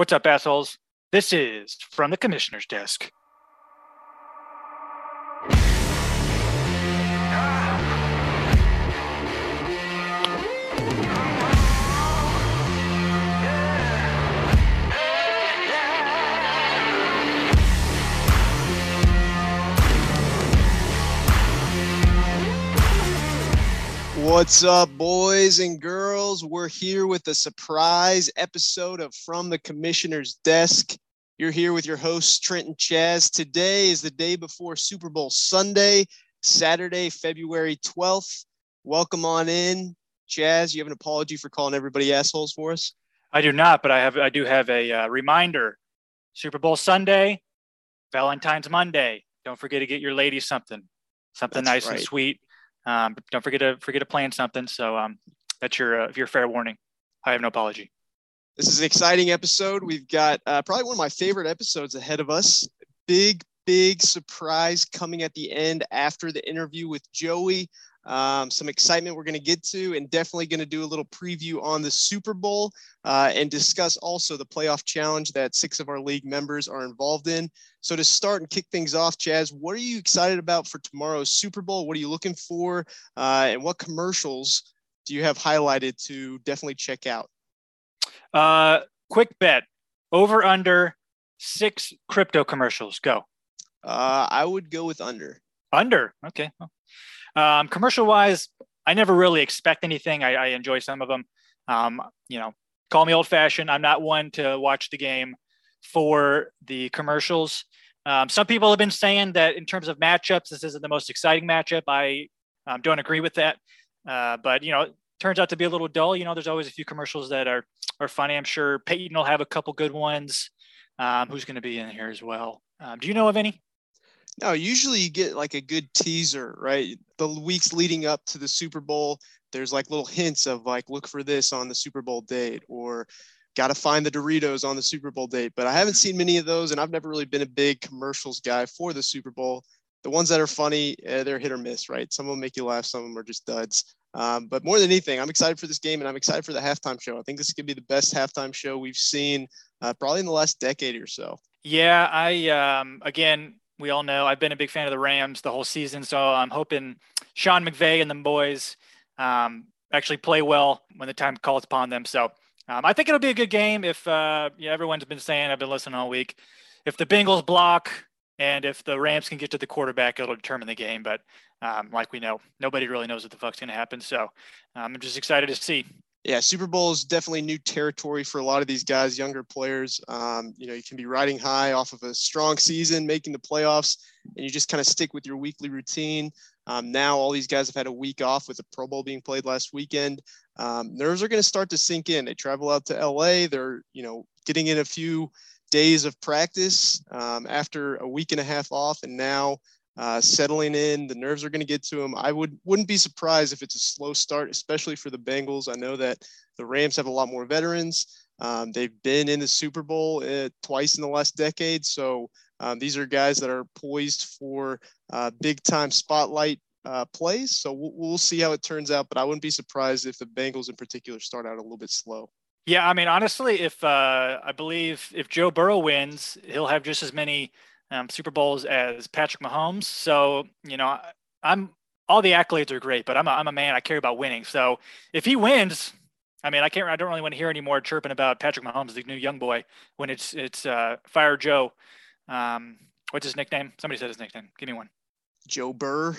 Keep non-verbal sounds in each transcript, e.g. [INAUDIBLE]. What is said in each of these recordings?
What's up, assholes? This is from the commissioner's desk. What's up, boys and girls? We're here with a surprise episode of From the Commissioner's Desk. You're here with your hosts, Trent and Chaz. Today is the day before Super Bowl Sunday, Saturday, February 12th. Welcome on in. Chaz, you have an apology for calling everybody assholes for us? I do not, but I have I do have a uh, reminder. Super Bowl Sunday, Valentine's Monday. Don't forget to get your lady something, something That's nice and sweet. Um, don't forget to forget to plan something. So um, that's your uh, your fair warning. I have no apology. This is an exciting episode. We've got uh, probably one of my favorite episodes ahead of us. Big, big surprise coming at the end after the interview with Joey. Um, some excitement we're going to get to, and definitely going to do a little preview on the Super Bowl uh, and discuss also the playoff challenge that six of our league members are involved in. So, to start and kick things off, Chaz, what are you excited about for tomorrow's Super Bowl? What are you looking for? Uh, and what commercials do you have highlighted to definitely check out? Uh, quick bet: over under six crypto commercials. Go Uh, I would go with under. under. Okay. Um, commercial wise, I never really expect anything. I, I enjoy some of them. Um, you know, call me old fashioned. I'm not one to watch the game for the commercials. Um, some people have been saying that in terms of matchups, this isn't the most exciting matchup. I um, don't agree with that. Uh, but you know, turns out to be a little dull. You know, there's always a few commercials that are are funny. I'm sure Peyton will have a couple good ones. Um, who's going to be in here as well? Um, do you know of any? No, usually you get like a good teaser, right? The weeks leading up to the Super Bowl, there's like little hints of like, look for this on the Super Bowl date or got to find the Doritos on the Super Bowl date. But I haven't seen many of those, and I've never really been a big commercials guy for the Super Bowl. The ones that are funny, eh, they're hit or miss, right? Some of them make you laugh, some of them are just duds. Um, but more than anything, I'm excited for this game and I'm excited for the halftime show. I think this to be the best halftime show we've seen uh, probably in the last decade or so. Yeah, I um, again, we all know I've been a big fan of the Rams the whole season, so I'm hoping Sean McVay and the boys um, actually play well when the time calls upon them. So um, I think it'll be a good game. If uh, yeah, everyone's been saying, I've been listening all week. If the Bengals block and if the Rams can get to the quarterback, it'll determine the game. But um, like we know, nobody really knows what the fuck's going to happen. So um, I'm just excited to see. Yeah, Super Bowl is definitely new territory for a lot of these guys, younger players. Um, you know, you can be riding high off of a strong season, making the playoffs, and you just kind of stick with your weekly routine. Um, now, all these guys have had a week off with the Pro Bowl being played last weekend. Um, nerves are going to start to sink in. They travel out to LA. They're, you know, getting in a few days of practice um, after a week and a half off, and now uh, settling in. The nerves are going to get to them. I would wouldn't be surprised if it's a slow start, especially for the Bengals. I know that the Rams have a lot more veterans. Um, they've been in the Super Bowl uh, twice in the last decade, so um, these are guys that are poised for uh, big time spotlight uh, plays. So we'll, we'll see how it turns out. But I wouldn't be surprised if the Bengals in particular start out a little bit slow. Yeah, I mean, honestly, if uh, I believe if Joe Burrow wins, he'll have just as many um, Super Bowls as Patrick Mahomes. So, you know, I- I'm all the accolades are great, but I'm a, I'm a man. I care about winning. So if he wins, I mean, I can't. I don't really want to hear any more chirping about Patrick Mahomes, the new young boy, when it's it's uh, Fire Joe. Um, what's his nickname? Somebody said his nickname. Give me one. Joe Burr,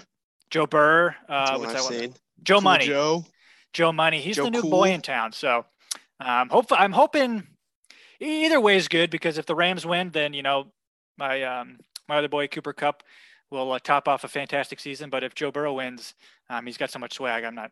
Joe Burr. Uh, what what's that one? Joe Cool Money. Joe. Joe Money. He's Joe the new Cool. boy in town. So, um, hope I'm hoping either way is good because if the Rams win, then you know my um, my other boy Cooper Kupp will uh, top off a fantastic season. But if Joe Burrow wins, um, he's got so much swag. I'm not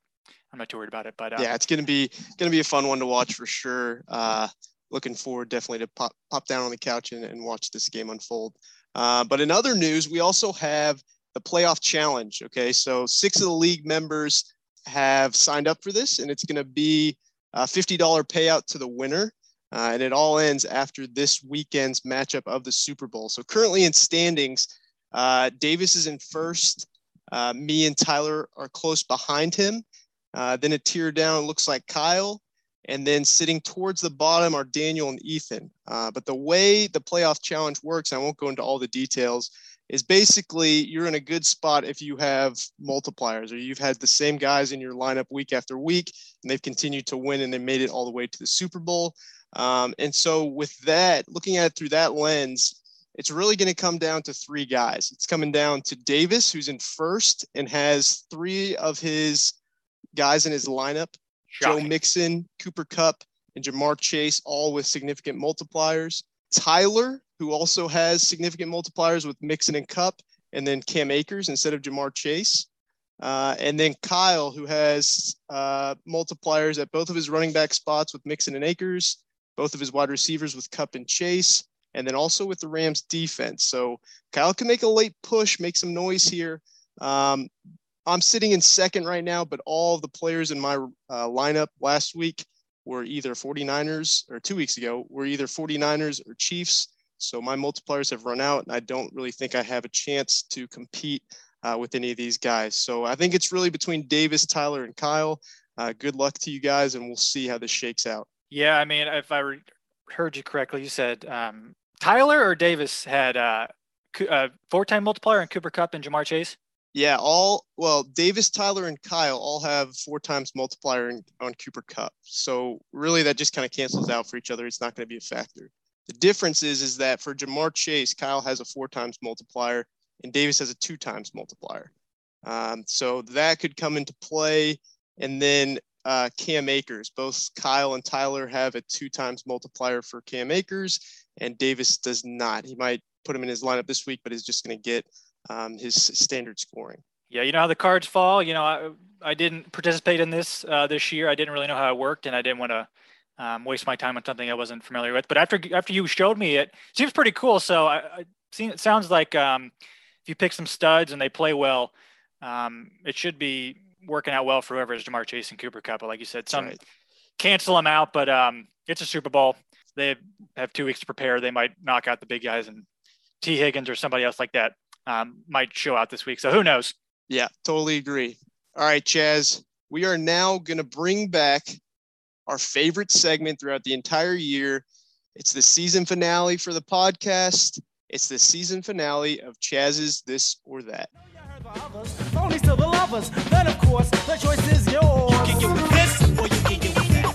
I'm not too worried about it. But uh, yeah, it's gonna be gonna be a fun one to watch for sure. Uh, looking forward definitely to pop pop down on the couch and, and watch this game unfold. Uh, but in other news, we also have the playoff challenge. Okay, so six of the league members have signed up for this, and it's going to be a fifty dollar payout to the winner. Uh, and it all ends after this weekend's matchup of the Super Bowl. So currently in standings, uh, Davis is in first. Uh, me and Tyler are close behind him. Uh, then a tier down looks like Kyle, And then sitting towards the bottom are Daniel and Ethan. Uh, but the way the playoff challenge works, I won't go into all the details, is basically you're in a good spot if you have multipliers or you've had the same guys in your lineup week after week and they've continued to win and they made it all the way to the Super Bowl. Um, and so, with that, looking at it through that lens, it's really going to come down to three guys. It's coming down to Davis, who's in first and has three of his guys in his lineup Shocking. Joe Mixon, Cooper Kupp, and Ja'Marr Chase, all with significant multipliers. Tyler, who also has significant multipliers with Mixon and Kupp, and then Cam Akers instead of Ja'Marr Chase. Uh, and then Kyle, who has uh, multipliers at both of his running back spots with Mixon and Akers, both of his wide receivers with Kupp and Chase, and then also with the Rams defense. So Kyle can make a late push, make some noise here. Um, I'm sitting in second right now, but all the players in my uh, lineup last week were either 49ers or two weeks ago were either 49ers or Chiefs. So my multipliers have run out, and I don't really think I have a chance to compete uh, with any of these guys. So I think it's really between Davis, Tyler, and Kyle. Uh, good luck to you guys, and we'll see how this shakes out. Yeah, I mean, if I re- heard you correctly, you said um, Tyler or Davis had uh, a uh, four-time multiplier and Cooper Kupp and Ja'Marr Chase. Yeah, all well, Davis, Tyler, and Kyle all have four times multiplier in, on Cooper Kupp. So really, that just kind of cancels out for each other. It's not going to be a factor. The difference is is that for Ja'Marr Chase, Kyle has a four times multiplier, and Davis has a two times multiplier. Um, so that could come into play. And then uh, Cam Akers, both Kyle and Tyler have a two times multiplier for Cam Akers, and Davis does not. He might put him in his lineup this week, but is just going to get um, his standard scoring. Yeah, you know how the cards fall. You know, I, I didn't participate in this uh, this year. I didn't really know how it worked, and I didn't want to um, waste my time on something I wasn't familiar with. But after after you showed me it, seems pretty cool. So I, I seen it sounds like um, if you pick some studs and they play well, um, it should be working out well for whoever is Ja'Marr Chase and Cooper Kupp. But like you said, some right. cancel them out, but um, it's a Super Bowl. They have two weeks to prepare. They might knock out the big guys and Tee Higgins or somebody else like that um, might show out this week. So who knows? Yeah, totally agree. All right, Chaz, we are now going to bring back our favorite segment throughout the entire year. It's the season finale for the podcast. It's the season finale of Chaz's This or That. Only still the lovers. Then, of course, the choice is yours. You can get with this, or you can get with that.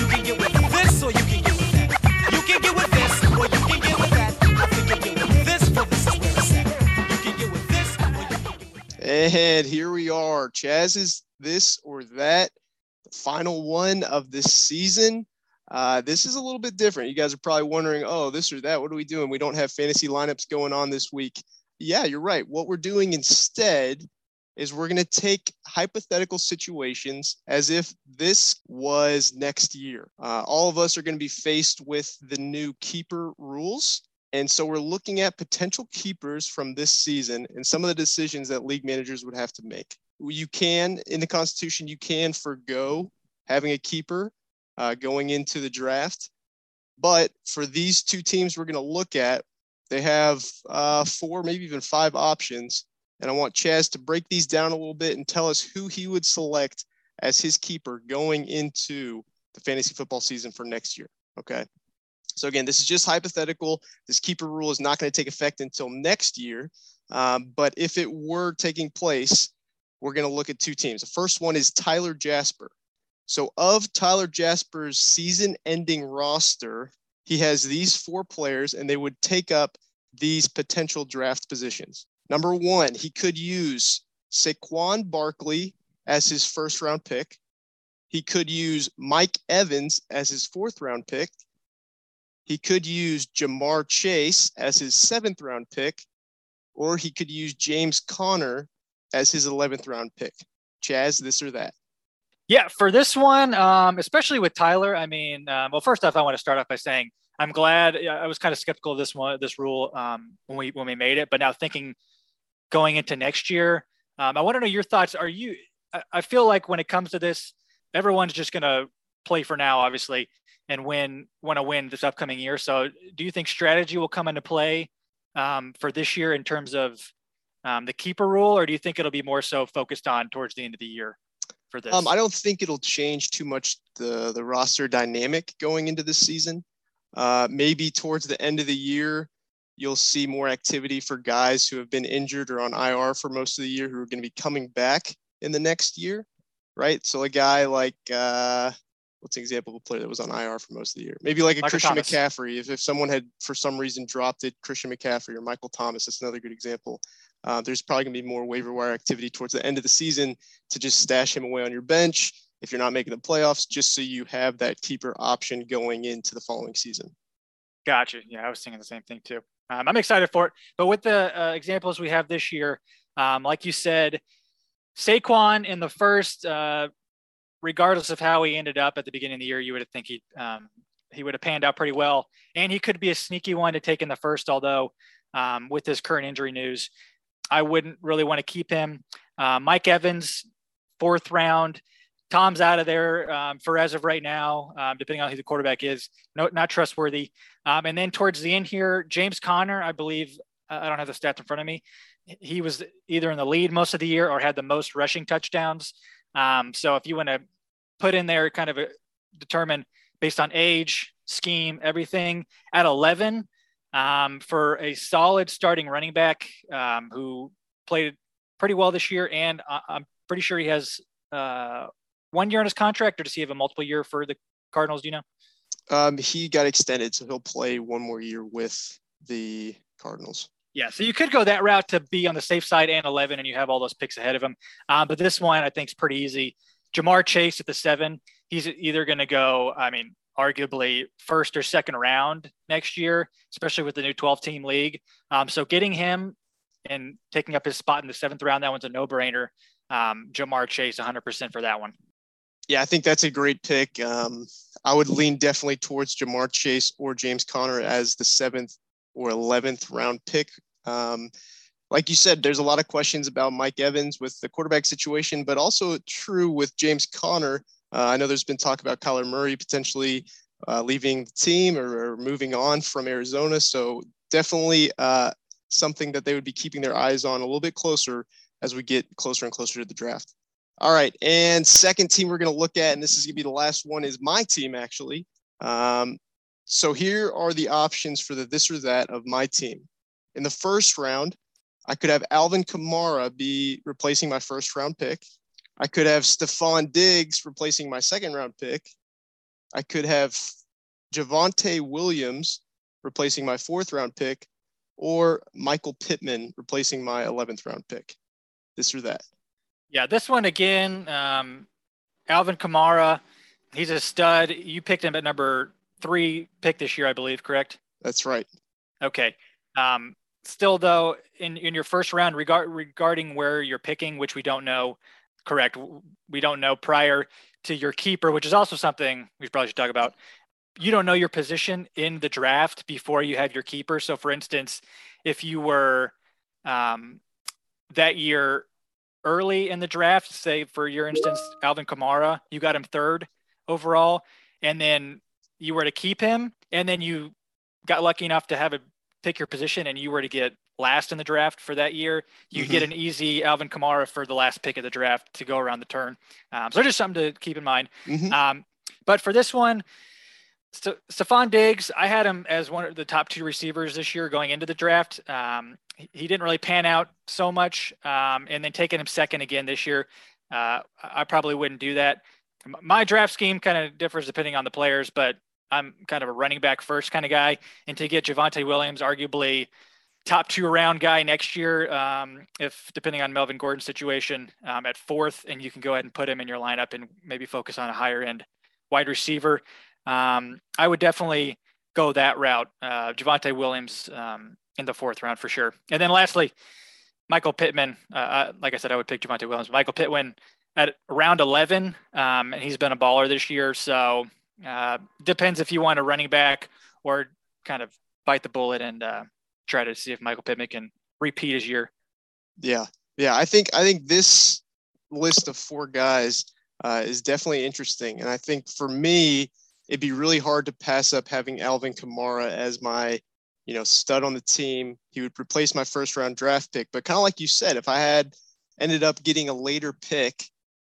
You can get with this, or you can get with that. You can get with this, or you can get with that. I think you get with this, for this is where it's at. You can get with this, or you can get with that. And here we are. Chaz's This or That, the final one of this season. Uh, this is a little bit different. You guys are probably wondering, oh, this or that. What are we doing? We don't have fantasy lineups going on this week yeah, you're right. What we're doing instead is we're going to take hypothetical situations as if this was next year. Uh, all of us are going to be faced with the new keeper rules. And so we're looking at potential keepers from this season and some of the decisions that league managers would have to make. You can, in the Constitution, you can forego having a keeper uh, going into the draft. But for these two teams we're going to look at, they have uh, four, maybe even five options. And I want Chaz to break these down a little bit and tell us who he would select as his keeper going into the fantasy football season for next year. Okay. So again, this is just hypothetical. This keeper rule is not going to take effect until next year. Um, but if it were taking place, we're going to look at two teams. The first one is Tyler Jasper. So of Tyler Jasper's season ending roster, he has these four players and they would take up these potential draft positions. Number one, he could use Saquon Barkley as his first round pick. He could use Mike Evans as his fourth round pick. He could use Ja'Marr Chase as his seventh round pick, or he could use James Conner as his 11th round pick. Chaz, this or that. Yeah, for this one, um, especially with Tyler, I mean, um, well, first off, I want to start off by saying I'm glad. I was kind of skeptical of this one, this rule um, when we when we made it, but now thinking going into next year, um, I want to know your thoughts. Are you? I, I feel like when it comes to this, everyone's just going to play for now, obviously, and win want to win this upcoming year. So, do you think strategy will come into play um, for this year in terms of um, the keeper rule, or do you think it'll be more so focused on towards the end of the year? For this? Um, I don't think it'll change too much the the roster dynamic going into this season. Uh, maybe towards the end of the year, you'll see more activity for guys who have been injured or on IR for most of the year who are going to be coming back in the next year, right? So a guy like uh, what's an example of a player that was on IR for most of the year? Maybe like a Michael Christian Thomas. McCaffrey. If, if someone had for some reason dropped it, Christian McCaffrey or Michael Thomas, that's another good example. Uh, there's probably going to be more waiver wire activity towards the end of the season to just stash him away on your bench if you're not making the playoffs, just so you have that keeper option going into the following season. Gotcha. Yeah, I was thinking the same thing too. Um, I'm excited for it. But with the uh, examples we have this year, um, like you said, Saquon in the first, uh, regardless of how he ended up at the beginning of the year, you would think he um, he would have panned out pretty well, and he could be a sneaky one to take in the first. Although um, with his current injury news, I wouldn't really want to keep him. Uh, Mike Evans, fourth round. Tom's out of there um, for as of right now, um, depending on who the quarterback is. No, not trustworthy. Um, and then towards the end here, James Conner, I believe, I don't have the stats in front of me. He was either in the lead most of the year or had the most rushing touchdowns. Um, so if you want to put in there, kind of a, determine based on age, scheme, everything at 11 um, for a solid starting running back um, who played pretty well this year. And I'm pretty sure he has uh, one year on his contract, or does he have a multiple year for the Cardinals? Do you know? Um, he got extended, so he'll play one more year with the Cardinals. Yeah, so you could go that route to be on the safe side and 11, and you have all those picks ahead of him. Um, but this one I think is pretty easy. Ja'Marr Chase at the seven. He's either going to go, I mean, arguably first or second round next year, especially with the new 12 team league. Um, so getting him and taking up his spot in the seventh round, that one's a no brainer. Um, Ja'Marr Chase, 100% for that one. Yeah, I think that's a great pick. Um, I would lean definitely towards Ja'Marr Chase or James Conner as the seventh or 11th round pick. Um, like you said, there's a lot of questions about Mike Evans with the quarterback situation, but also true with James Conner. Uh, I know there's been talk about Kyler Murray potentially uh, leaving the team or, or, moving on from Arizona. So definitely uh, something that they would be keeping their eyes on a little bit closer as we get closer and closer to the draft. All right, and second team we're going to look at, and this is going to be the last one, is my team actually. Um, so here are the options for the this or that of my team. In the first round, I could have Alvin Kamara be replacing my first round pick. I could have Stefon Diggs replacing my second round pick. I could have Javonte Williams replacing my fourth round pick, or Michael Pittman replacing my 11th round pick. This or that. Yeah, this one again, um, Alvin Kamara, he's a stud. You picked him at number three pick this year, I believe, correct? That's right. Okay. Um, still, though, in, in your first round, regard, regarding where you're picking, which we don't know, correct? We don't know prior to your keeper, which is also something we probably should talk about. You don't know your position in the draft before you have your keeper. So, for instance, if you were um, that year early in the draft, say for your instance, Alvin Kamara, you got him third overall, and then you were to keep him, and then you got lucky enough to have a pick your position, and you were to get last in the draft for that year, you mm-hmm. get an easy Alvin Kamara for the last pick of the draft to go around the turn. Um, so just something to keep in mind. Mm-hmm. Um, but for this one, St- Stefon Diggs, I had him as one of the top two receivers this year going into the draft. Um, he didn't really pan out so much. Um, and then taking him second again this year, uh, I probably wouldn't do that. My draft scheme kind of differs depending on the players, but I'm kind of a running back first kind of guy. And to get Javonte Williams, arguably top two round guy next year, um, if depending on Melvin Gordon's situation um, at fourth, and you can go ahead and put him in your lineup and maybe focus on a higher end wide receiver. Um, I would definitely go that route. Uh, Javonte Williams um, in the fourth round for sure. And then lastly, Michael Pittman. Uh, uh like I said, I would pick Javonte Williams. Michael Pittman at round 11, um, and he's been a baller this year. So uh, depends if you want a running back or kind of bite the bullet and uh, try to see if Michael Pittman can repeat his year. Yeah, yeah. I think I think this list of four guys uh, is definitely interesting, and I think for me, it'd be really hard to pass up having Alvin Kamara as my you know, stud on the team. He would replace my first round draft pick. But kind of like you said, if I had ended up getting a later pick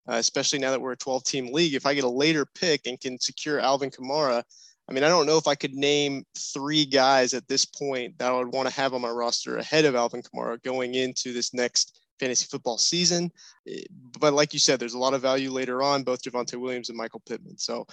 uh, especially now that we're a 12 team league. If I get a later pick and can secure Alvin Kamara, I mean, I don't know if I could name three guys at this point that I would want to have on my roster ahead of Alvin Kamara going into this next fantasy football season. Eh, but like you said, there's a lot of value later on, both Javonte Williams and Michael Pittman. So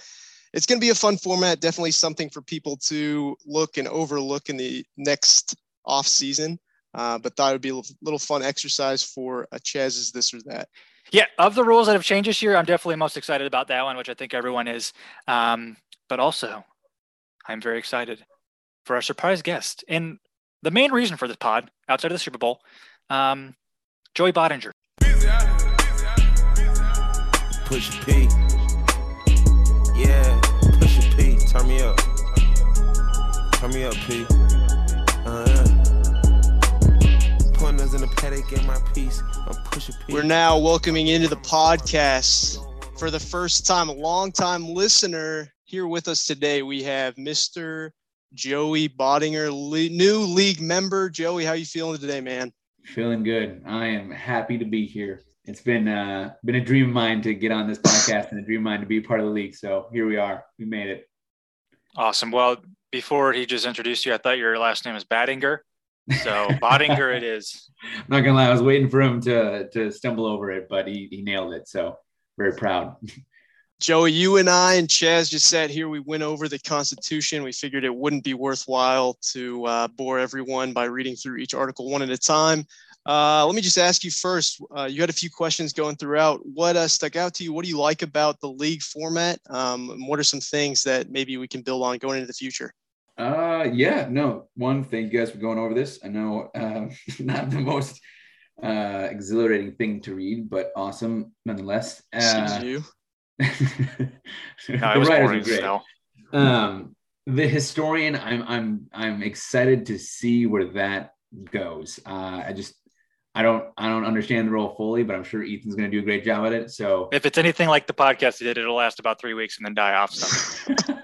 it's going to be a fun format. Definitely something for people to look and overlook in the next off season. Uh, but thought it would be a little fun exercise for a Chaz's this or that. Yeah, of the rules that have changed this year, I'm definitely most excited about that one, which I think everyone is. Um, but also, I'm very excited for our surprise guest. And the main reason for this pod, outside of the Super Bowl, um, Joey Bottinger. Push P. Yeah, push P. Turn me up. Turn me up, P. the paddock, get my piece. I'm pushing P. We're now welcoming into the podcast for the first time a long time listener here with us today, we have Mr. Joey Bottinger, le- new league member. Joey, how you feeling today, man? Feeling good. I am happy to be here. It's been uh, been a dream of mine to get on this podcast and a dream of mine to be part of the league. So here we are. We made it. Awesome. Well, before he just introduced you, I thought your last name was Battinger. So Bottinger it is. [LAUGHS] I'm not gonna lie, I was waiting for him to to stumble over it, but he, he nailed it. So very proud. [LAUGHS] Joey, you and I and Chaz just sat here. We went over the Constitution. We figured it wouldn't be worthwhile to uh, bore everyone by reading through each article one at a time. Uh, let me just ask you first. Uh, you had a few questions going throughout. What uh, stuck out to you? What do you like about the league format? Um, what are some things that maybe we can build on going into the future? Uh, yeah, no. One, thank you guys for going over this. I know uh, [LAUGHS] not the most uh, exhilarating thing to read, but awesome nonetheless. Uh, you no, it was [LAUGHS] boring great. Um, the historian, I'm I'm I'm excited to see where that goes. Uh, I just I don't I don't understand the role fully, but I'm sure Ethan's going to do a great job at it. So if it's anything like the podcast he did, it'll last about three weeks and then die off. [LAUGHS]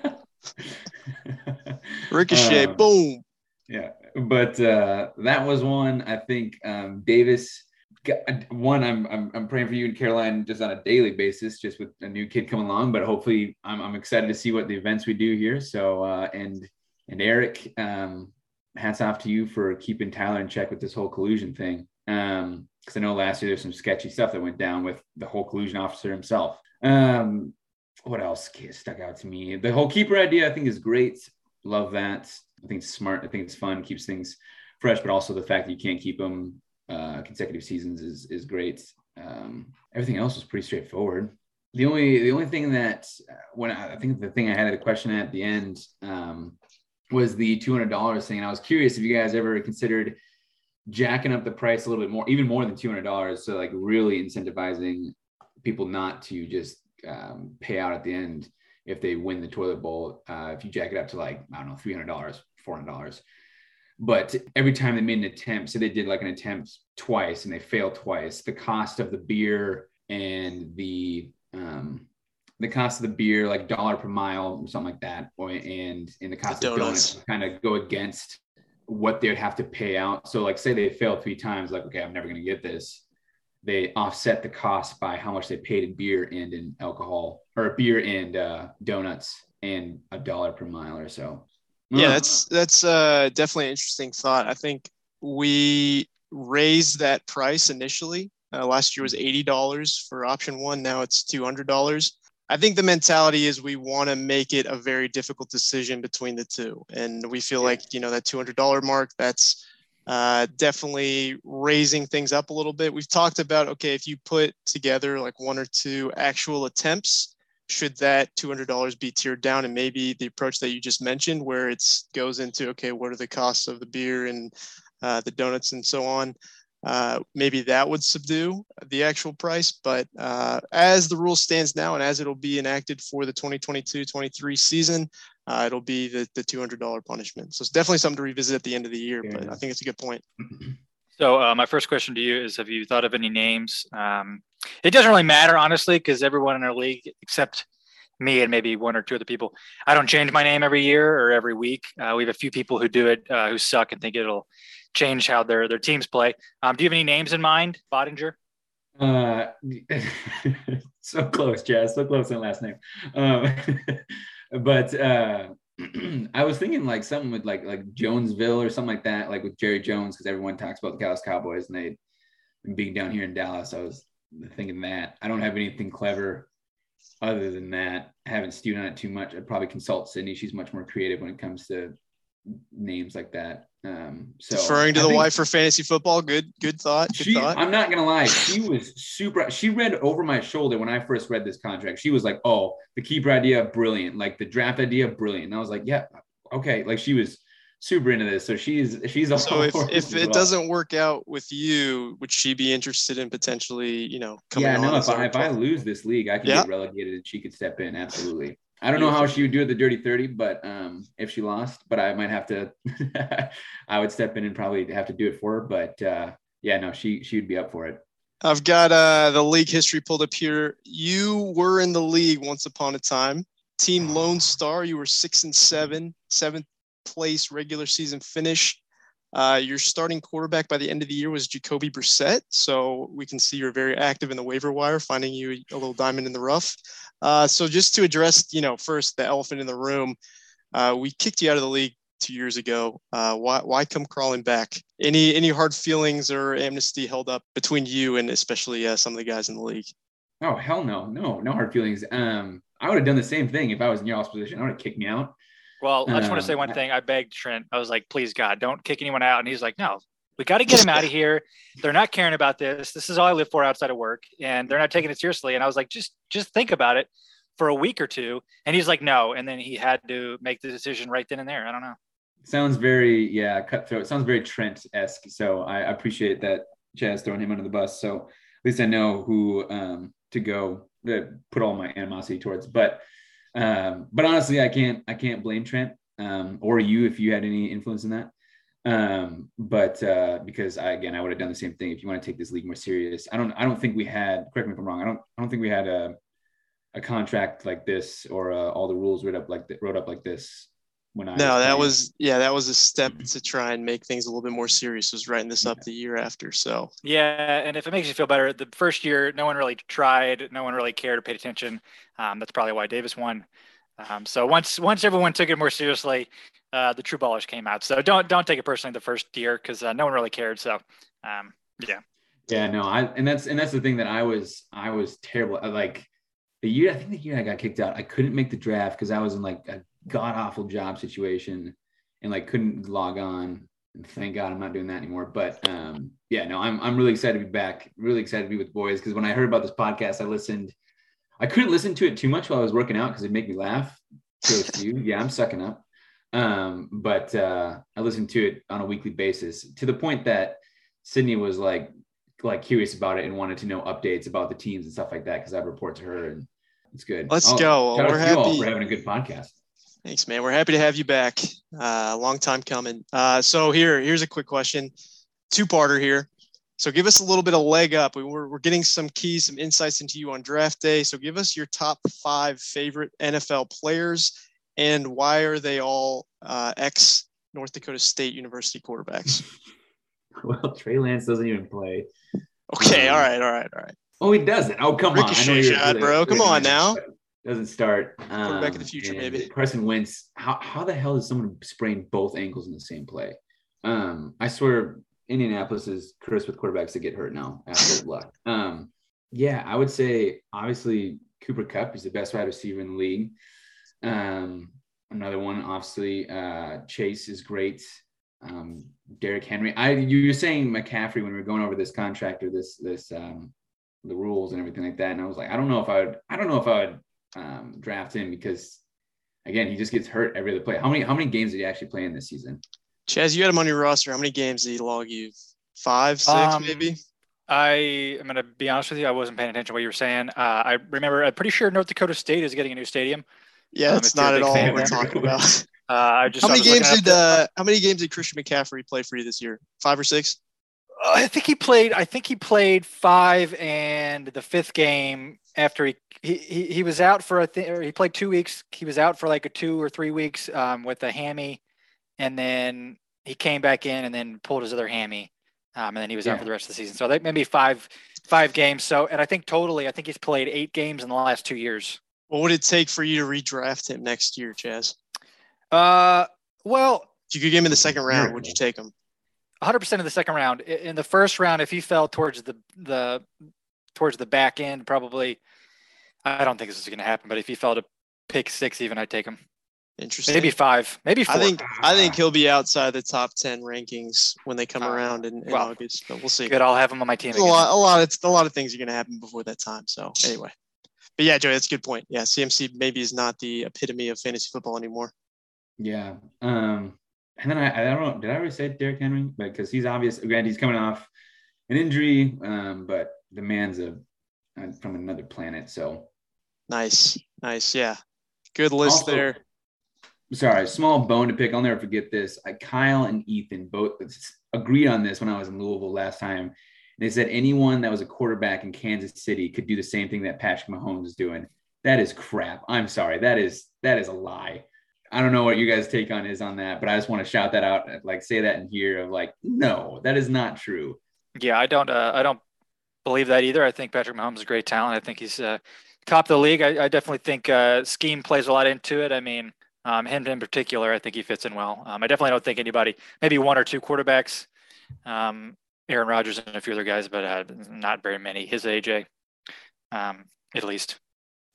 Ricochet, um, boom. Yeah, but uh, that was one. I think um, Davis one, I'm, I'm I'm praying for you and Caroline just on a daily basis, just with a new kid coming along. But hopefully, I'm I'm excited to see what the events we do here. So uh, and and Eric, um, hats off to you for keeping Tyler in check with this whole collusion thing. Um, because I know last year there's some sketchy stuff that went down with the whole collusion officer himself. Um, what else stuck out to me? The whole keeper idea I think is great. Love that. I think it's smart. I think it's fun. Keeps things fresh, but also the fact that you can't keep them uh, consecutive seasons is is great. Um, everything else was pretty straightforward. The only the only thing that uh, when I, I think the thing I had a question at the end um, was the two hundred dollars thing, and I was curious if you guys ever considered jacking up the price a little bit more, even more than two hundred dollars, so like really incentivizing people not to just um, pay out at the end if they win the toilet bowl. Uh, if you jack it up to like I don't know three hundred dollars, four hundred dollars, but every time they made an attempt, so they did like an attempt twice and they failed twice, the cost of the beer and the um, the cost of the beer, like dollar per mile or something like that, or, and and the cost the of donuts, kind of go against what they'd have to pay out. So like say they failed three times, like okay, I'm never gonna get this. They offset the cost by how much they paid in beer and in alcohol, or beer and uh, donuts, and a dollar per mile or so. Yeah, that's that's uh, definitely an interesting thought. I think we raised that price initially. Uh, last year was eighty dollars for option one. Now it's two hundred dollars. I think the mentality is we want to make it a very difficult decision between the two, and we feel like you know that two hundred dollar mark. That's uh, definitely raising things up a little bit. We've talked about okay, if you put together like one or two actual attempts should that $200 be tiered down and maybe the approach that you just mentioned where it's goes into okay what are the costs of the beer and uh, the donuts and so on uh, maybe that would subdue the actual price but uh, as the rule stands now and as it'll be enacted for the 2022-23 season uh, it'll be the, the $200 punishment so it's definitely something to revisit at the end of the year but i think it's a good point so uh, my first question to you is have you thought of any names um, it doesn't really matter, honestly, because everyone in our league, except me and maybe one or two other people, I don't change my name every year or every week. Uh, we have a few people who do it uh, who suck and think it'll change how their their teams play. Um, do you have any names in mind, Bottinger? Uh, [LAUGHS] so close, Chaz. So close in last name. Um, [LAUGHS] but uh, [CLEARS THROAT] I was thinking like something with like like Jonesville or something like that, like with Jerry Jones, because everyone talks about the Dallas Cowboys and they being down here in Dallas. I was thinking that I don't have anything clever other than that. I haven't stewed on it too much. I'd probably consult Sydney. She's much more creative when it comes to names like that. Um, so referring to I the wife for fantasy football, good, good thought. Good she, thought. I'm not gonna lie, she was super. She read over my shoulder when I first read this contract. She was like, "Oh, the keeper idea, brilliant. Like the draft idea, brilliant." And I was like, "Yeah, okay." Like she was super into this, so she's she's a. So [LAUGHS] if if it well. doesn't work out with you, would she be interested in potentially, you know, coming? Yeah, no. If I if I lose this league, I can yeah. get relegated, and she could step in. Absolutely. I don't know how she would do it the dirty 30, but um, if she lost, but I might have to, [LAUGHS] I would step in and probably have to do it for her. But uh, yeah, no, she, she would be up for it. I've got uh, the league history pulled up here. You were in the league once upon a time. Team Lone Star, you were six and seven, seventh place regular season finish. Uh, your starting quarterback by the end of the year was Jacoby Brissett. So we can see you're very active in the waiver wire, finding you a little diamond in the rough. Uh, so just to address, you know, first the elephant in the room, uh, we kicked you out of the league two years ago. Uh, why, why come crawling back? Any any hard feelings or amnesty held up between you and especially uh, some of the guys in the league? Oh hell no, no, no hard feelings. Um, I would have done the same thing if I was in your position. I would have kicked me out. Well, I just want to say one thing. I begged Trent. I was like, please God, don't kick anyone out. And he's like, no, we got to get him out of here. They're not caring about this. This is all I live for outside of work, and they're not taking it seriously. And I was like, just just think about it for a week or two. And he's like, no. And then he had to make the decision right then and there. I don't know. Sounds very yeah cutthroat. Sounds very Trent esque. So I appreciate that Chaz throwing him under the bus. So at least I know who um, to go to put all my animosity towards. But um, but honestly, I can't I can't blame Trent um, or you if you had any influence in that. Um, but uh, because I, again, I would have done the same thing. If you want to take this league more serious, I don't I don't think we had. Correct me if I'm wrong. I don't I don't think we had a a contract like this or uh, all the rules wrote up like wrote up like this when I no, that was yeah, that was a step to try and make things a little bit more serious. Was writing this up the year after. So yeah, and if it makes you feel better, the first year no one really tried, no one really cared or paid attention. Um, that's probably why Davis won. Um, so once once everyone took it more seriously, uh, the true ballers came out. So don't don't take it personally the first year because uh, no one really cared. So um, yeah. Yeah, no, I and that's and that's the thing that I was I was terrible. Like the year I think the year I got kicked out, I couldn't make the draft because I was in like a god awful job situation and like couldn't log on. And thank God I'm not doing that anymore. But um, yeah, no, I'm I'm really excited to be back. Really excited to be with boys because when I heard about this podcast, I listened. I couldn't listen to it too much while I was working out because it made me laugh. You, yeah, I'm sucking up. Um, but uh, I listened to it on a weekly basis to the point that Sydney was like like curious about it and wanted to know updates about the teams and stuff like that because I report to her and it's good. Let's oh, go. We're happy for having a good podcast. Thanks, man. We're happy to have you back. Uh, long time coming. Uh, so here, here's a quick question, two-parter here. So give us a little bit of leg up. We, we're, we're getting some keys, some insights into you on draft day. So give us your top five favorite NFL players and why are they all uh, ex North Dakota State University quarterbacks? [LAUGHS] well, Trey Lance doesn't even play. Okay, um, all right, all right, all right. Oh, he doesn't. Oh, come Ricochet on. shot, really, bro. Come on now. Doesn't start. Um, Quarterback of the future, maybe. Carson Wentz. How, how the hell does someone sprain both ankles in the same play? Um, I swear Indianapolis is cursed with quarterbacks that get hurt now after [LAUGHS] luck. Um, yeah, I would say obviously Cooper Kupp is the best wide receiver in the league. Um, another one, obviously, uh, Chase is great um, Derrick Henry. I you were saying McCaffrey when we were going over this contract or this this um, the rules and everything like that, and I was like, I don't know if I would I don't know if I would um, draft him because again he just gets hurt every other play. How many how many games did he actually play in this season? Chaz, you had him on your roster. How many games did he log you? Five, six, um, maybe. I am going to be honest with you. I wasn't paying attention to what you were saying. Uh, I remember. I'm pretty sure North Dakota State is getting a new stadium. Yeah, um, it's not at all what we're talking [LAUGHS] about. [LAUGHS] Uh, I just how many games did uh, how many games did Christian McCaffrey play for you this year? Five or six? Uh, I think he played. I think he played five, and the fifth game after he he, he was out for a th- he played two weeks. He was out for like a two or three weeks um, with a hammy, and then he came back in and then pulled his other hammy. um, and then he was yeah. out for the rest of the season. So that maybe five five games. So and I think totally, I think he's played eight games in the last two years. What would it take for you to redraft him next year, Chaz? Uh, well, if you could give him the second round, would you take him? 100% of the second round. In the first round, if he fell towards the the towards the back end, probably. I don't think this is going to happen, but if he fell to pick six, even I'd take him. Interesting. Maybe five. Maybe four. I think I think he'll be outside the top ten rankings when they come uh, around in, in well, August. But we'll see. Good. I'll have him on my team. A lot, a lot. It's a lot of things are going to happen before that time. So anyway, but yeah, Joey, that's a good point. Yeah, CMC maybe is not the epitome of fantasy football anymore. Yeah. Um. And then I, I don't know. Did I already say Derrick Henry? But because he's obvious. Again, he's coming off an injury. Um. But the man's a from another planet. So nice, nice. Yeah, good list also, there sorry, small bone to pick. I'll never forget this. I, Kyle and Ethan both agreed on this when I was in Louisville last time. They said anyone that was a quarterback in Kansas City could do the same thing that Patrick Mahomes is doing. That is crap. I'm sorry. That is that is a lie. I don't know what you guys' take on is on that, but I just want to shout that out, like say that in here of like, no, that is not true. Yeah, I don't. Uh, I don't believe that either. I think Patrick Mahomes is a great talent. I think he's uh, top of the league. I, I definitely think uh, scheme plays a lot into it. I mean, um, him in particular, I think he fits in well. Um, I definitely don't think anybody, maybe one or two quarterbacks, um, Aaron Rodgers and a few other guys, but uh, not very many. His AJ, um, at least.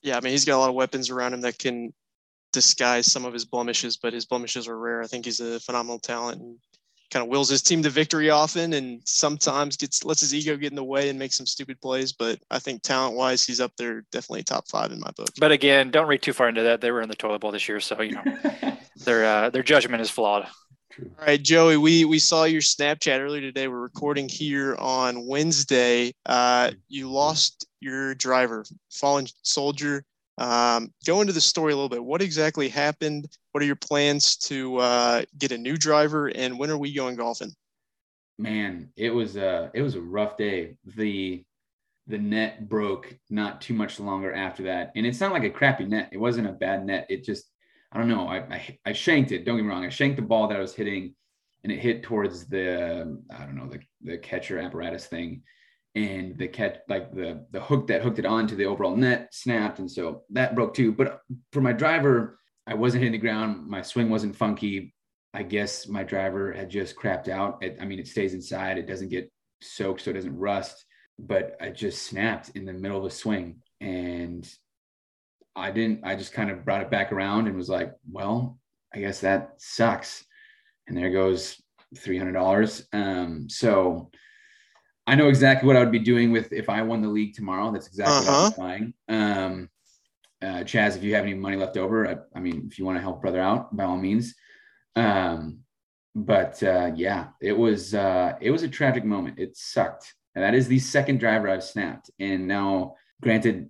Yeah, I mean, he's got a lot of weapons around him that can disguise some of his blemishes, but his blemishes are rare. I think he's a phenomenal talent and kind of wills his team to victory often and sometimes gets lets his ego get in the way and makes some stupid plays. But I think talent wise, he's up there definitely top five in my book. But again, don't read too far into that. They were in the toilet bowl this year, so you know [LAUGHS] their uh, their judgment is flawed. All right, Joey, we we saw your Snapchat earlier today. We're recording here on Wednesday. Uh, you lost your driver, fallen soldier. Um, go into the story a little bit. What exactly happened? What are your plans to uh, get a new driver, and when are we going golfing? Man, it was a it was a rough day. The the net broke not too much longer after that, and it's not like a crappy net. It wasn't a bad net. It just I don't know. I I, I shanked it. Don't get me wrong. I shanked the ball that I was hitting, and it hit towards the I don't know the the catcher apparatus thing. And the catch like the the hook that hooked it onto the overall net snapped. And so that broke too. But for my driver i wasn't hitting the ground. My swing wasn't funky. I guess my driver had just crapped out. It, i mean it stays inside. It doesn't get soaked so it doesn't rust. But i just snapped in the middle of the swing. And i didn't i just kind of brought it back around and was like well i guess that sucks and there goes $300 um so I know exactly what I would be doing with if I won the league tomorrow. That's exactly uh-huh. what I'm buying. Um, uh, Chaz, if you have any money left over, I, I, mean, if you want to help brother out, by all means. Um, but uh, yeah, it was uh, it was a tragic moment. It sucked, and that is the second driver I've snapped. And now, granted,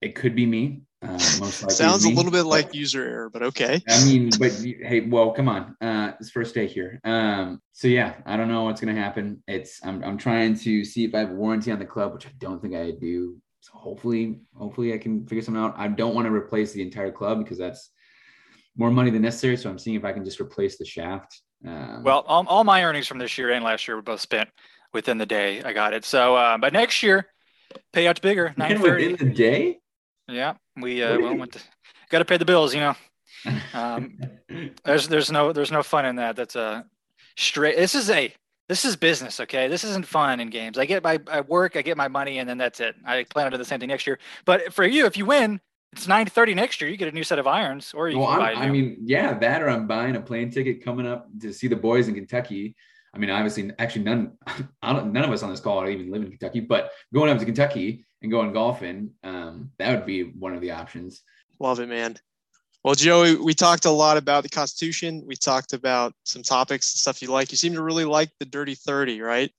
it could be me. Uh, most likely Sounds a little bit like user error, but okay. I mean, but hey, well, come on. Uh, it's first day here. Um, so yeah, I don't know what's gonna happen. It's I'm I'm trying to see if I have a warranty on the club, which I don't think I do. So hopefully, hopefully I can figure something out. I don't want to replace the entire club because that's more money than necessary. So I'm seeing if I can just replace the shaft. Um, well, all, all my earnings from this year and last year were both spent within the day I got it. So, uh, but next year, payout's bigger. Nine thirty within the day. Yeah, we uh, well, went to, got to pay the bills, you know. Um, [LAUGHS] there's there's no there's no fun in that. That's a straight. This is a this is business, okay? This isn't fun in games. I get my I work, I get my money, and then that's it. I plan to do the same thing next year. But for you, if you win, it's nine thirty next year. You get a new set of irons, or you well, can buy. I mean, yeah, that or I'm buying a plane ticket coming up to see the boys in Kentucky. I mean, obviously, actually, none, [LAUGHS] none of us on this call even live in Kentucky, but going up to Kentucky and going golfing, um, that would be one of the options. Love it, man. Well, Joey, we talked a lot about the Constitution. We talked about some topics and stuff you like. You seem to really like the Dirty 30, right?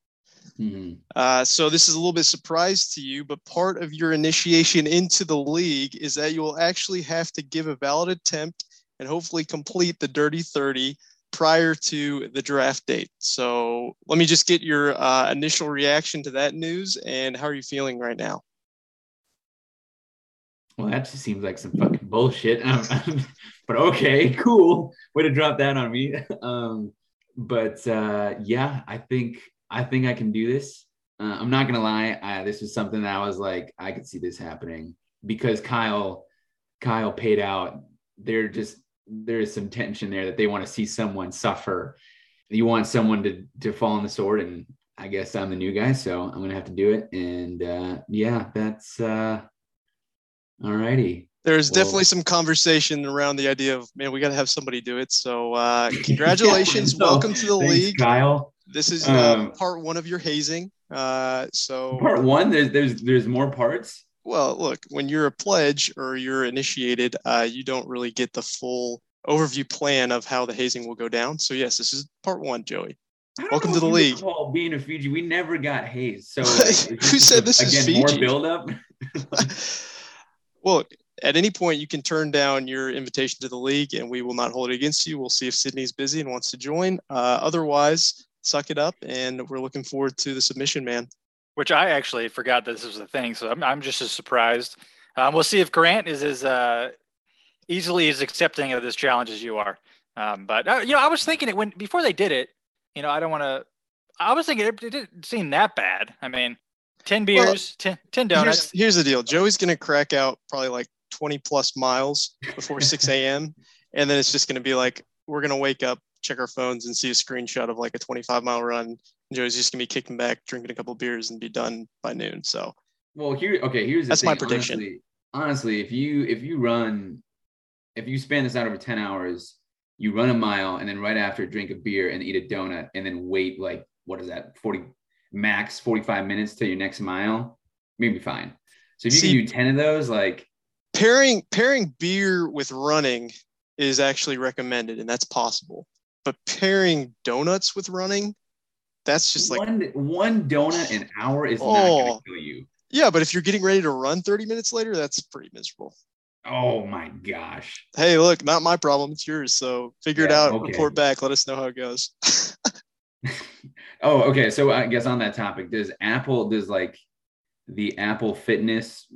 Mm-hmm. Uh, so this is a little bit surprise to you, but part of your initiation into the league is that you will actually have to give a valid attempt and hopefully complete the Dirty 30 prior to the draft date. So let me just get your uh, initial reaction to that news and how are you feeling right now? Well, that just seems like some fucking bullshit. [LAUGHS] but okay, cool. Way to drop that on me. [LAUGHS] Um, but uh, yeah, I think I think I can do this. Uh, I'm not gonna lie. I, this was something that I was like, I could see this happening because Kyle, Kyle paid out. They're just there is some tension there that they want to see someone suffer. You want someone to to fall on the sword, and I guess I'm the new guy, so I'm gonna have to do it. And uh, yeah, that's uh, all righty. There's well, definitely some conversation around the idea of man, we got to have somebody do it. So uh, [LAUGHS] congratulations, yeah, welcome to the Thanks, league, Kyle. This is uh, um, part one of your hazing. Uh, so part one, there's there's there's more parts. Well, look, when you're a pledge or you're initiated, uh, you don't really get the full overview plan of how the hazing will go down. So yes, this is part one, Joey. Welcome to the league. being a Fiji, we never got hazed. So [LAUGHS] who said this again, is Fiji? More buildup. [LAUGHS] well, at any point you can turn down your invitation to the league, and we will not hold it against you. We'll see if Sydney's busy and wants to join. Uh, otherwise, suck it up, and we're looking forward to the submission, man which I actually forgot this was a thing. So I'm, I'm just as surprised. Um, we'll see if Grant is as uh, easily as accepting of this challenge as you are. Um, but uh, you know, I was thinking it when before they did it. You know, I don't want to. I was thinking it, it, didn't seem that bad. I mean, ten beers, well, 10, 10 donuts. Here's, here's the deal: Joey's going to crack out probably like 20 plus miles before 6 [LAUGHS] a.m. and then it's just going to be like we're going to wake up, check our phones, and see a screenshot of like a 25 mile run Joey's just gonna be kicking back, drinking a couple beers, and be done by noon. So, well, here, okay, here's that's thing. my prediction. Honestly, honestly, if you if you run, if you span this out over ten hours, you run a mile, and then right after drink a beer and eat a donut, and then wait like what is that forty max forty five minutes to your next mile, maybe fine. So if you See, can do ten of those, like pairing pairing beer with running is actually recommended, and that's possible. But pairing donuts with running that's just like one one donut an hour is oh, not going to kill you. Yeah, but if you're getting ready to run 30 minutes later, that's pretty miserable. Oh my gosh. Hey, look, not my problem. It's yours. So figure yeah, it out. Okay. Report back. Let us know how it goes. [LAUGHS] [LAUGHS] oh, okay. So I guess on that topic, does Apple does like the Apple Fitness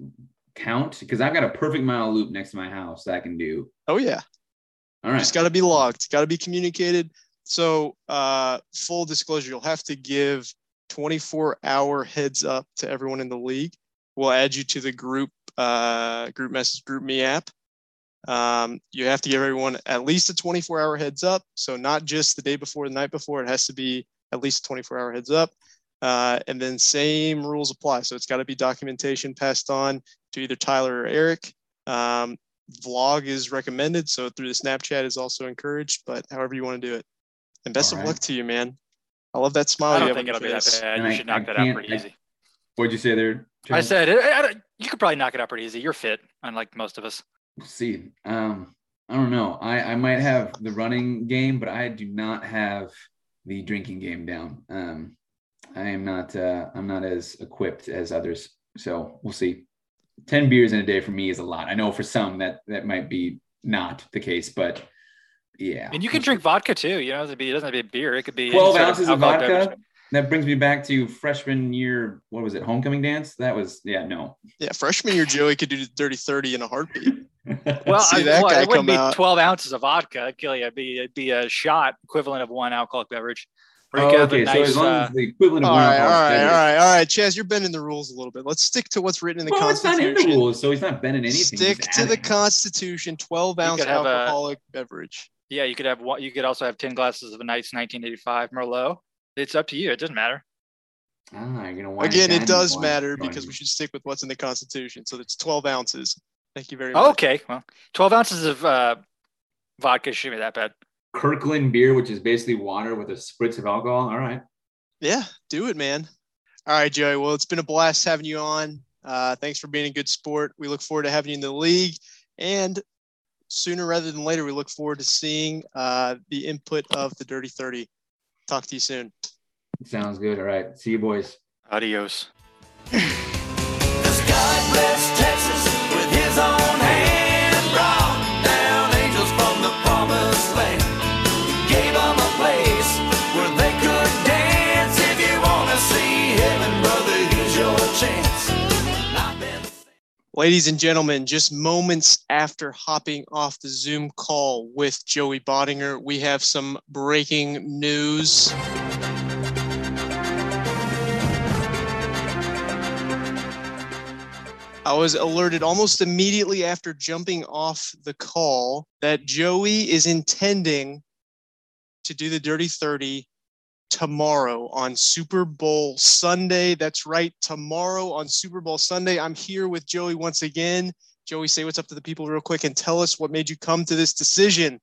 count? Because I've got a perfect mile loop next to my house that I can do. Oh yeah. All right. Just got to be logged. It's got to be communicated. So, uh, full disclosure, you'll have to give 24 hour heads up to everyone in the league. We'll add you to the group uh, group message GroupMe app. Um, you have to give everyone at least a 24 hour heads up. So not just the day before, the night before. It has to be at least 24 hour heads up. Uh, and then same rules apply. So it's got to be documentation passed on to either Tyler or Eric. Um, vlog is recommended. So through the Snapchat is also encouraged, but however you want to do it. And best All of right. luck to you, man. I love that smile. I don't think it'll be that bad. And you I, should knock I that out pretty I, easy. What'd you say there? John? I said it, you could probably knock it out pretty easy. You're fit, unlike most of us. We'll see. Um, I don't know. I, I might have the running game, but I do not have the drinking game down. Um, I am not. Uh, I'm not as equipped as others. So we'll see. Ten beers in a day for me is a lot. I know for some that that might be not the case, but yeah. And you can drink vodka too. You know, it doesn't have to be beer. It could be 12 ounces of, of vodka. Beverage. That brings me back to freshman year. What was it? Homecoming dance? That was, yeah, no. Yeah. Freshman year, Joey could do the dirty 30 in a heartbeat. [LAUGHS] well, I, well it wouldn't be out. 12 ounces of vodka. I'd kill you. It'd be, it'd be a shot equivalent of one alcoholic beverage. Oh, okay. Nice, so as long uh, as the equivalent of all one right, all right, all right, all right, Chaz, you're bending the rules a little bit. Let's stick to what's written in the well, Constitution. It's not in the rules, so he's not bending anything. Stick to the Constitution. 12 ounce alcoholic a, beverage. Yeah, you could have one. You could also have ten glasses of a nice 1985 Merlot. It's up to you. It doesn't matter. Ah, you're gonna Again, it does matter because we should stick with what's in the Constitution. So it's 12 ounces. Thank you very much. Okay, well, 12 ounces of uh, vodka shouldn't be that bad. Kirkland beer, which is basically water with a spritz of alcohol. All right. Yeah, do it, man. All right, Joey. Well, it's been a blast having you on. Uh, thanks for being a good sport. We look forward to having you in the league. And sooner rather than later, we look forward to seeing uh, the input of the Dirty 30. Talk to you soon. Sounds good. All right. See you, boys. Adios. Ladies and gentlemen, just moments after hopping off the Zoom call with Joey Bottinger, we have some breaking news. I was alerted almost immediately after jumping off the call that Joey is intending to do the Dirty 30 tomorrow on Super Bowl Sunday. That's right, tomorrow on Super Bowl Sunday. I'm here with Joey once again. Joey, say what's up to the people real quick and tell us what made you come to this decision.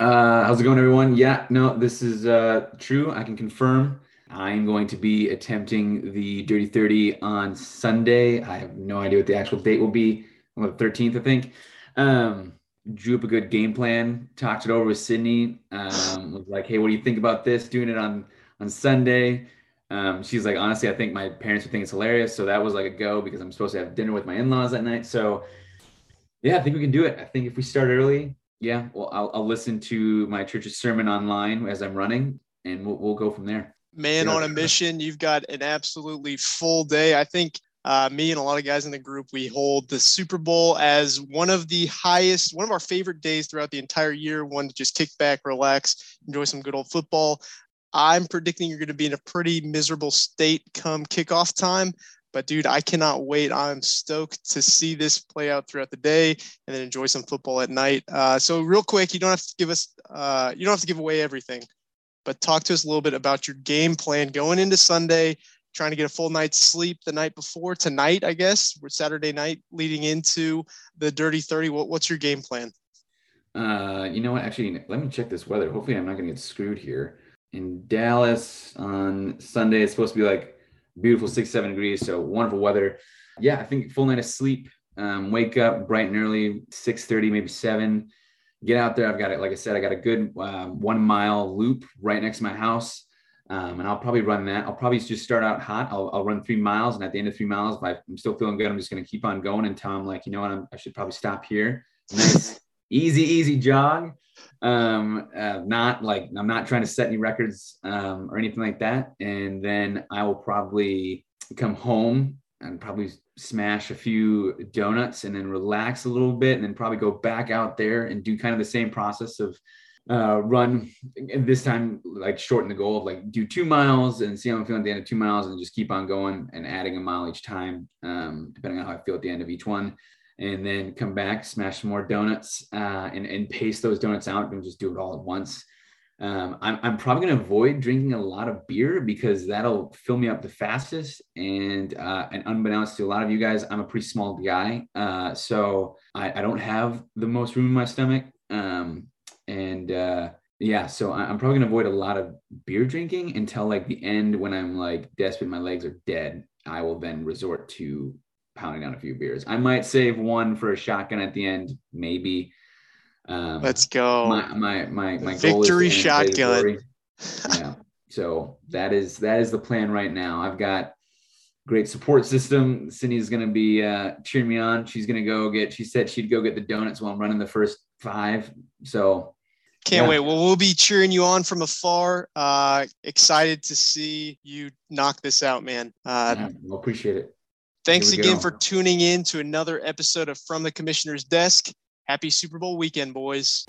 Uh, how's it going, everyone? Yeah, no, this is uh, true. I can confirm. I'm going to be attempting the Dirty 30 on Sunday. I have no idea what the actual date will be. On the 13th, I think. Um, drew up a good game plan, talked it over with Sydney. Um, was like, hey, what do you think about this? Doing it on on Sunday. Um, she's like, honestly, I think my parents would think it's hilarious. So that was like a go because I'm supposed to have dinner with my in-laws that night. So yeah, I think we can do it. I think if we start early, yeah, well, I'll, I'll listen to my church's sermon online as I'm running, and we'll, we'll go from there. Man yeah. on a mission. You've got an absolutely full day. I think uh, me and a lot of guys in the group, we hold the Super Bowl as one of the highest, one of our favorite days throughout the entire year. One to just kick back, relax, enjoy some good old football. I'm predicting you're going to be in a pretty miserable state come kickoff time. But dude, I cannot wait. I'm stoked to see this play out throughout the day and then enjoy some football at night. Uh, so real quick, you don't have to give us, uh, you don't have to give away everything, but talk to us a little bit about your game plan going into Sunday. Trying to get a full night's sleep the night before tonight, I guess. We're Saturday night leading into the Dirty 30. What, what's your game plan? Uh, you know what? Actually, let me check this weather. Hopefully, I'm not going to get screwed here in Dallas on Sunday. It's supposed to be like beautiful six, seven degrees. So wonderful weather. Yeah, I think full night of sleep. Um, wake up bright and early, 6:30, maybe seven. Get out there. I've got it. Like I said, I got a good uh, one mile loop right next to my house. Um, and I'll probably run that. I'll probably just start out hot. I'll, I'll run three miles. And at the end of three miles, if I'm still feeling good, I'm just going to keep on going until I'm like, you know what, I'm, i should probably stop here. Nice, easy, easy jog. Um, uh, not like I'm not trying to set any records um, or anything like that. And then I will probably come home and probably smash a few donuts and then relax a little bit and then probably go back out there and do kind of the same process of uh, run this time like shorten the goal of like do two miles and see how I'm feeling at the end of two miles and just keep on going and adding a mile each time, um, depending on how I feel at the end of each one and then come back, smash some more donuts, uh, and and pace those donuts out and just do it all at once. Um, I'm, I'm probably going to avoid drinking a lot of beer because that'll fill me up the fastest. And uh, and unbeknownst to a lot of you guys, I'm a pretty small guy, uh, so I, I don't have the most room in my stomach. Um, and uh, yeah, so I'm probably to avoid a lot of beer drinking until like the end when I'm like desperate, my legs are dead. I will then resort to pounding down a few beers. I might save one for a shotgun at the end, maybe. Um, Let's go. My my my my victory shotgun. yeah. So that is that is the plan right now. I've got great support system. Cindy's gonna be uh, cheering me on. She's gonna go get. She said she'd go get the donuts while I'm running the first five. So can't yeah. wait. Well, we'll be cheering you on from afar. Uh, excited to see you knock this out, man. Uh, yeah, we'll appreciate it. Thanks again go. for tuning in to another episode of From the Commissioner's Desk. Happy Super Bowl weekend, boys.